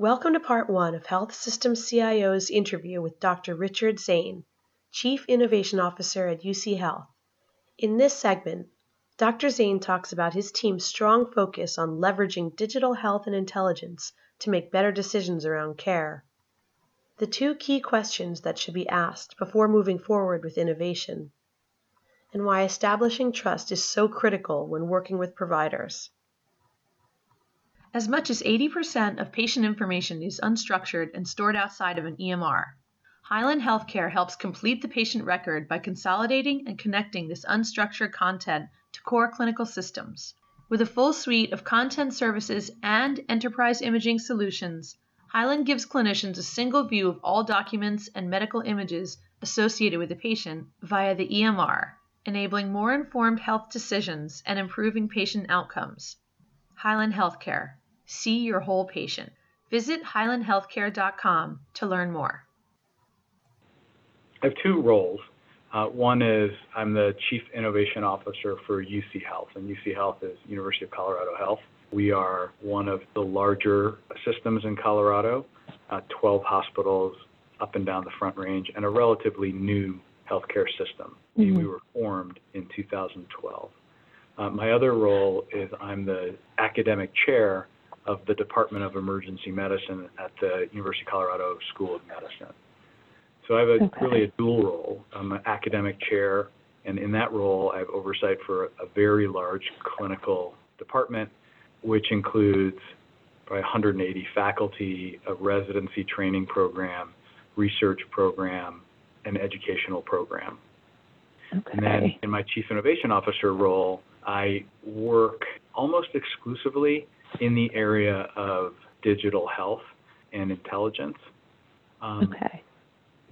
Welcome to part one of Health Systems CIO's interview with Dr. Richard Zane, Chief Innovation Officer at UC Health. In this segment, Dr. Zane talks about his team's strong focus on leveraging digital health and intelligence to make better decisions around care. The two key questions that should be asked before moving forward with innovation, and why establishing trust is so critical when working with providers. As much as 80% of patient information is unstructured and stored outside of an EMR. Hyland Healthcare helps complete the patient record by consolidating and connecting this unstructured content to core clinical systems. With a full suite of content services and enterprise imaging solutions, Hyland gives clinicians a single view of all documents and medical images associated with the patient via the EMR, enabling more informed health decisions and improving patient outcomes. Hyland Healthcare. See your whole patient. Visit hylandhealthcare.com to learn more. I have two roles. Uh, one is I'm the Chief Innovation Officer for UC Health, and UC Health is University of Colorado Health. We are one of the larger systems in Colorado, uh, 12 hospitals up and down the Front Range, and a relatively new healthcare system. Mm-hmm. We were formed in 2012. Uh, my other role is I'm the academic chair of the Department of Emergency Medicine at the University of Colorado School of Medicine. So I have a, okay. really a dual role. I'm an academic chair, and in that role, I have oversight for a very large clinical department, which includes probably 180 faculty, a residency training program, research program, and educational program. Okay. And then in my chief innovation officer role, I work almost exclusively in the area of digital health and intelligence. Um, okay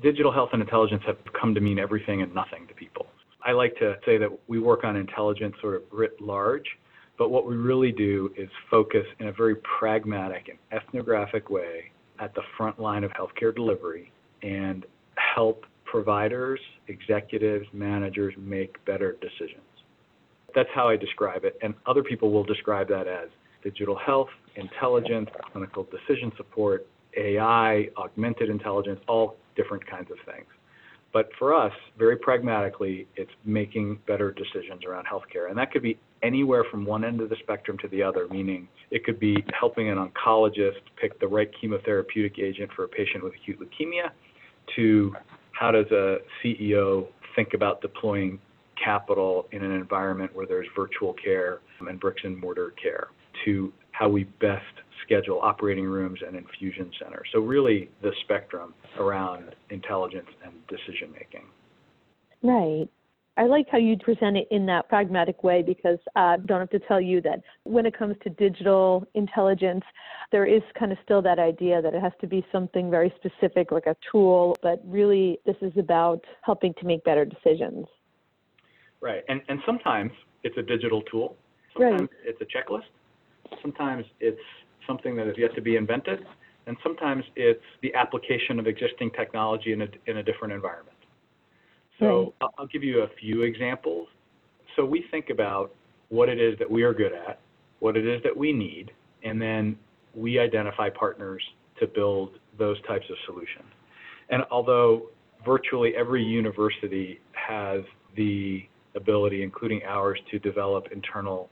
digital health and intelligence have come to mean everything and nothing to people. I like to say that we work on intelligence sort of writ large, but what we really do is focus in a very pragmatic and ethnographic way at the front line of healthcare delivery and help providers, executives, managers make better decisions. That's how I describe it, and other people will describe that as digital health, intelligence, clinical decision support, AI, augmented intelligence, all different kinds of things. But for us, very pragmatically, it's making better decisions around healthcare. And that could be anywhere from one end of the spectrum to the other, meaning it could be helping an oncologist pick the right chemotherapeutic agent for a patient with acute leukemia, to how does a CEO think about deploying capital in an environment where there's virtual care and bricks and mortar care, to how we best schedule operating rooms and infusion centers. So really the spectrum around intelligence and decision making. Right. I like how you present it in that pragmatic way because I uh, don't have to tell you that when it comes to digital intelligence, there is kind of still that idea that it has to be something very specific, like a tool, but really this is about helping to make better decisions. Right. And, and sometimes it's a digital tool, sometimes right. it's a checklist, sometimes it's something that is yet to be invented, and sometimes it's the application of existing technology in a, in a different environment. So right. I'll give you a few examples. So we think about what it is that we are good at, what it is that we need, and then we identify partners to build those types of solutions. And although virtually every university has the ability, including ours, to develop internal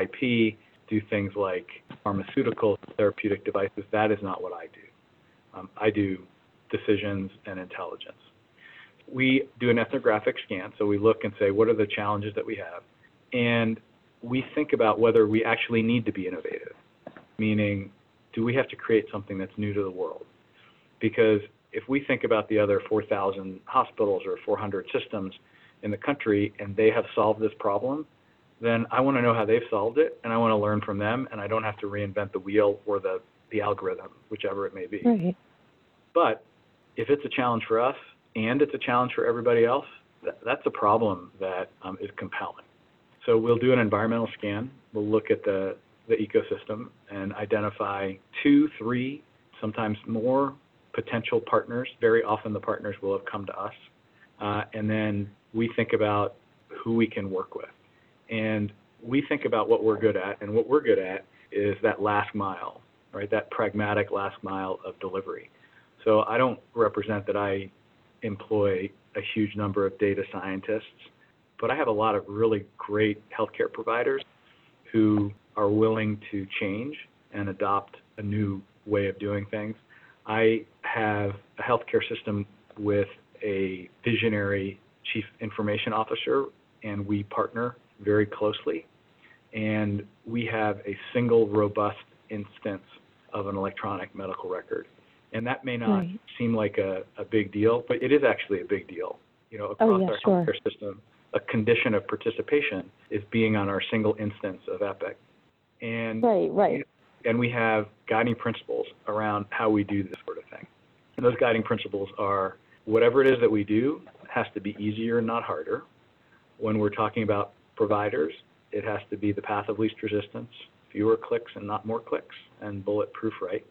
IP do things like pharmaceutical therapeutic devices. That is not what I do. Um, I do decisions and intelligence. We do an ethnographic scan, so we look and say, what are the challenges that we have? And we think about whether we actually need to be innovative, meaning, do we have to create something that's new to the world? Because if we think about the other 4,000 hospitals or 400 systems in the country and they have solved this problem, then I want to know how they've solved it, and I want to learn from them, and I don't have to reinvent the wheel or the the algorithm, whichever it may be. Right. But if it's a challenge for us and it's a challenge for everybody else, that, that's a problem that um, is compelling. So we'll do an environmental scan. We'll look at the the ecosystem and identify two, three, sometimes more potential partners. Very often the partners will have come to us, uh, and then we think about who we can work with. And we think about what we're good at, and what we're good at is that last mile. right? That pragmatic last mile of delivery. So I don't represent that I employ a huge number of data scientists, but I have a lot of really great healthcare providers who are willing to change and adopt a new way of doing things. I have a healthcare system with a visionary chief information officer, and we partner very closely. And we have a single robust instance of an electronic medical record. And that may not Right. seem like a, a big deal, but it is actually a big deal. You know, Oh, across yeah, our sure. healthcare system, a condition of participation is being on our single instance of Epic. And Right, right. and we have guiding principles around how we do this sort of thing. And those guiding principles are whatever it is that we do has to be easier, and not harder. When we're talking about providers, it has to be the path of least resistance, fewer clicks and not more clicks, and bulletproof right.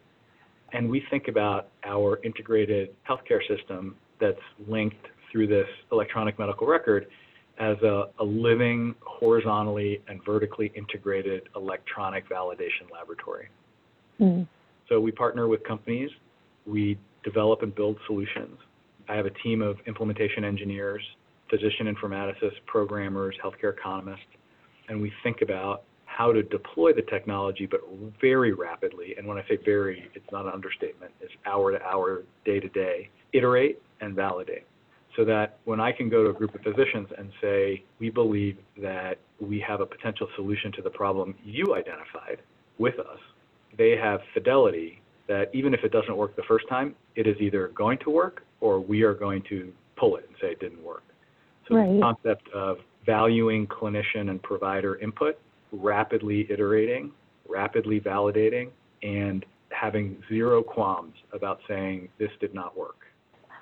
And we think about our integrated healthcare system that's linked through this electronic medical record as a, a living, horizontally and vertically integrated electronic validation laboratory. Mm. So we partner with companies, we develop and build solutions. I have a team of implementation engineers, physician informaticists, programmers, healthcare economists, and we think about how to deploy the technology, but very rapidly. And when I say very, it's not an understatement, it's hour to hour, day to day, iterate and validate. So that when I can go to a group of physicians and say, we believe that we have a potential solution to the problem you identified with us, they have fidelity that even if it doesn't work the first time, it is either going to work or we are going to pull it and say it didn't work. So Right. the concept of valuing clinician and provider input, rapidly iterating, rapidly validating, and having zero qualms about saying this did not work.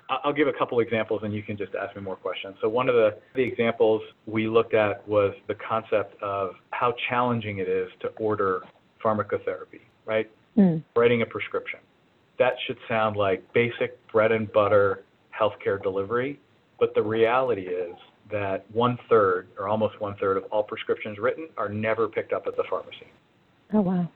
I- I'll give a couple examples and you can just ask me more questions. So one of the, the examples we looked at was the concept of how challenging it is to order pharmacotherapy, right? Mm. writing a prescription. That should sound like basic bread and butter healthcare delivery, but the reality is that one third or almost one third of all prescriptions written are never picked up at the pharmacy. Oh, wow.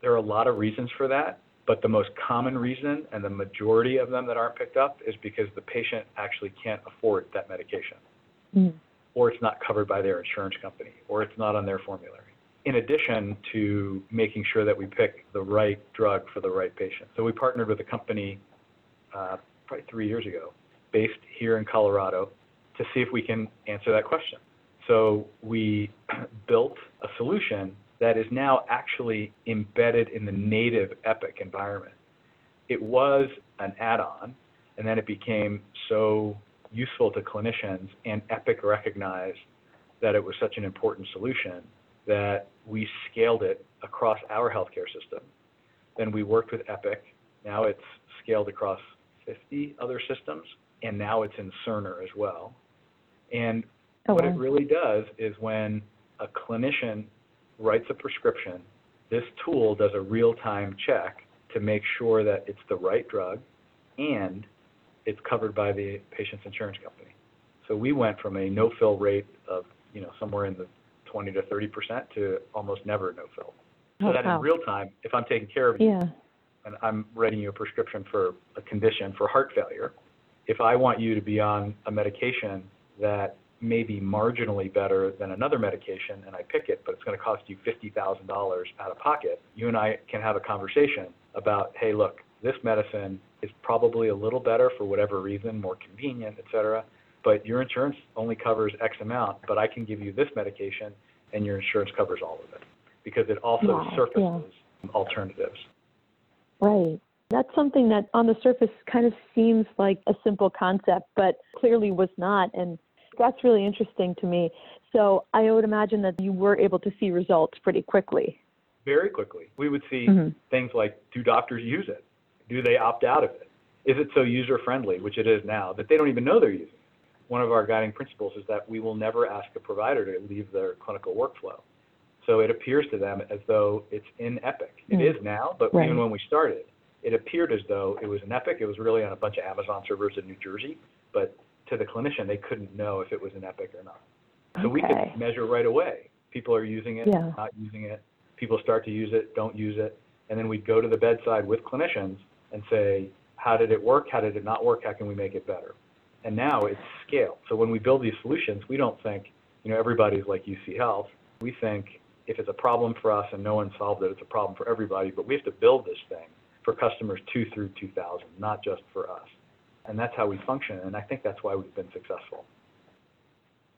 There are a lot of reasons for that, but the most common reason and the majority of them that aren't picked up is because the patient actually can't afford that medication Mm. or it's not covered by their insurance company, or it's not on their formulary. In addition to making sure that we pick the right drug for the right patient. So we partnered with a company uh, probably three years ago, based here in Colorado, to see if we can answer that question. So we built a solution that is now actually embedded in the native Epic environment. It was an add-on, and then it became so useful to clinicians, and Epic recognized that it was such an important solution that we scaled it across our healthcare system. Then we worked with Epic. Now it's scaled across 50 other systems, and now it's in Cerner as well. And Oh, what it really does is when a clinician writes a prescription, this tool does a real-time check to make sure that it's the right drug and it's covered by the patient's insurance company. So we went from a no-fill rate of, you know, somewhere in the 20 to 30 percent to almost never no-fill. Oh, so Oh, that wow. in real time, if I'm taking care of you Yeah. and I'm writing you a prescription for a condition for heart failure, if I want you to be on a medication that may be marginally better than another medication and I pick it, but it's going to cost you $50,000 out of pocket, you and I can have a conversation about, hey, look, this medicine is probably a little better for whatever reason, more convenient, et cetera, but your insurance only covers X amount, but I can give you this medication and your insurance covers all of it because it also yeah. surfaces alternatives. Right. That's something that on the surface kind of seems like a simple concept, but clearly was not. And that's really interesting to me. So I would imagine that you were able to see results pretty quickly. very quickly. We would see Mhm. things like, do doctors use it? Do they opt out of it? Is it so user friendly, which it is now, that they don't even know they're using it? One of our guiding principles is that we will never ask a provider to leave their clinical workflow. So it appears to them as though it's in Epic. It Mm. is now, but Right. even when we started, it appeared as though it was an Epic. It was really on a bunch of Amazon servers in New Jersey, but to the clinician, they couldn't know if it was an Epic or not. So we could measure right away. People are using it, Yeah. not using it. People start to use it, don't use it. And then we'd go to the bedside with clinicians and say, how did it work? How did it not work? How can we make it better? And now it's scale. So when we build these solutions, we don't think, you know, everybody's like UC Health. We think if it's a problem for us and no one solved it, it's a problem for everybody, but we have to build this thing for customers two through 2000, not just for us. And that's how we function, and I think that's why we've been successful.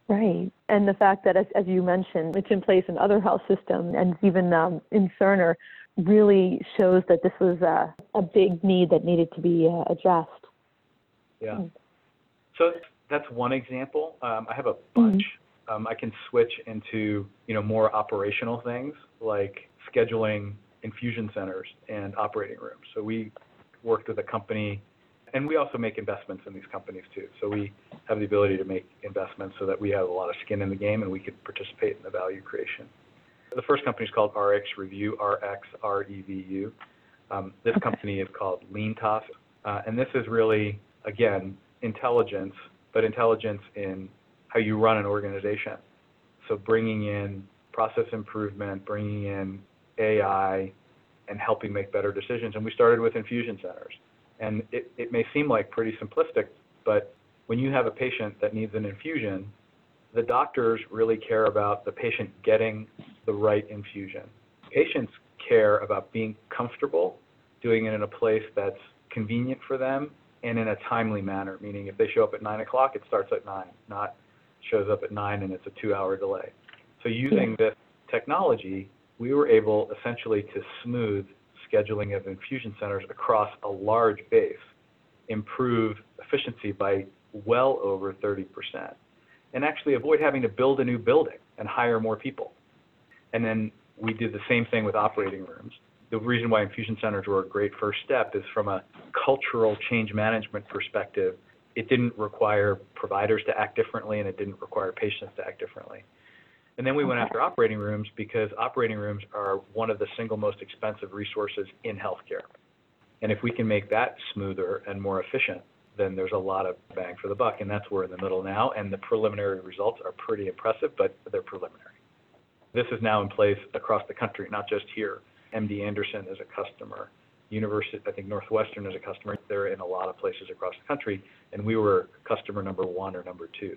Right. And the fact that, as, as you mentioned, it's in place in other health systems and even um, in Cerner really shows that this was a, a big need that needed to be uh, addressed. Yeah. Mm. So that's one example. Um, I have a bunch. Mm-hmm. Um, I can switch into you know more operational things like scheduling infusion centers and operating rooms. So we worked with a company, and we also make investments in these companies too. So we have the ability to make investments so that we have a lot of skin in the game and we could participate in the value creation. The first company is called RX Review, RX R E V U. Um, this okay. company is called LeanTaaS, uh, and this is really again intelligence, but intelligence in how you run an organization. So bringing in process improvement, bringing in AI, and helping make better decisions. And we started with infusion centers. And it, it may seem like pretty simplistic, but when you have a patient that needs an infusion, the doctors really care about the patient getting the right infusion. Patients care about being comfortable doing it in a place that's convenient for them and in a timely manner, meaning if they show up at 9 o'clock, it starts at 9, not shows up at 9 and it's a two hour delay. So using this technology, we were able essentially to smooth scheduling of infusion centers across a large base, improve efficiency by well over 30%, and actually avoid having to build a new building and hire more people. And then we did the same thing with operating rooms the reason why infusion centers were a great first step is from a cultural change management perspective. It didn't require providers to act differently and it didn't require patients to act differently. And then we went after operating rooms because operating rooms are one of the single most expensive resources in healthcare. And if we can make that smoother and more efficient, then there's a lot of bang for the buck. And that's where we're in the middle now. And the preliminary results are pretty impressive, but they're preliminary. This is now in place across the country, not just here. MD Anderson is a customer. University, I think Northwestern is a customer. They're in a lot of places across the country, and we were customer number one or number two.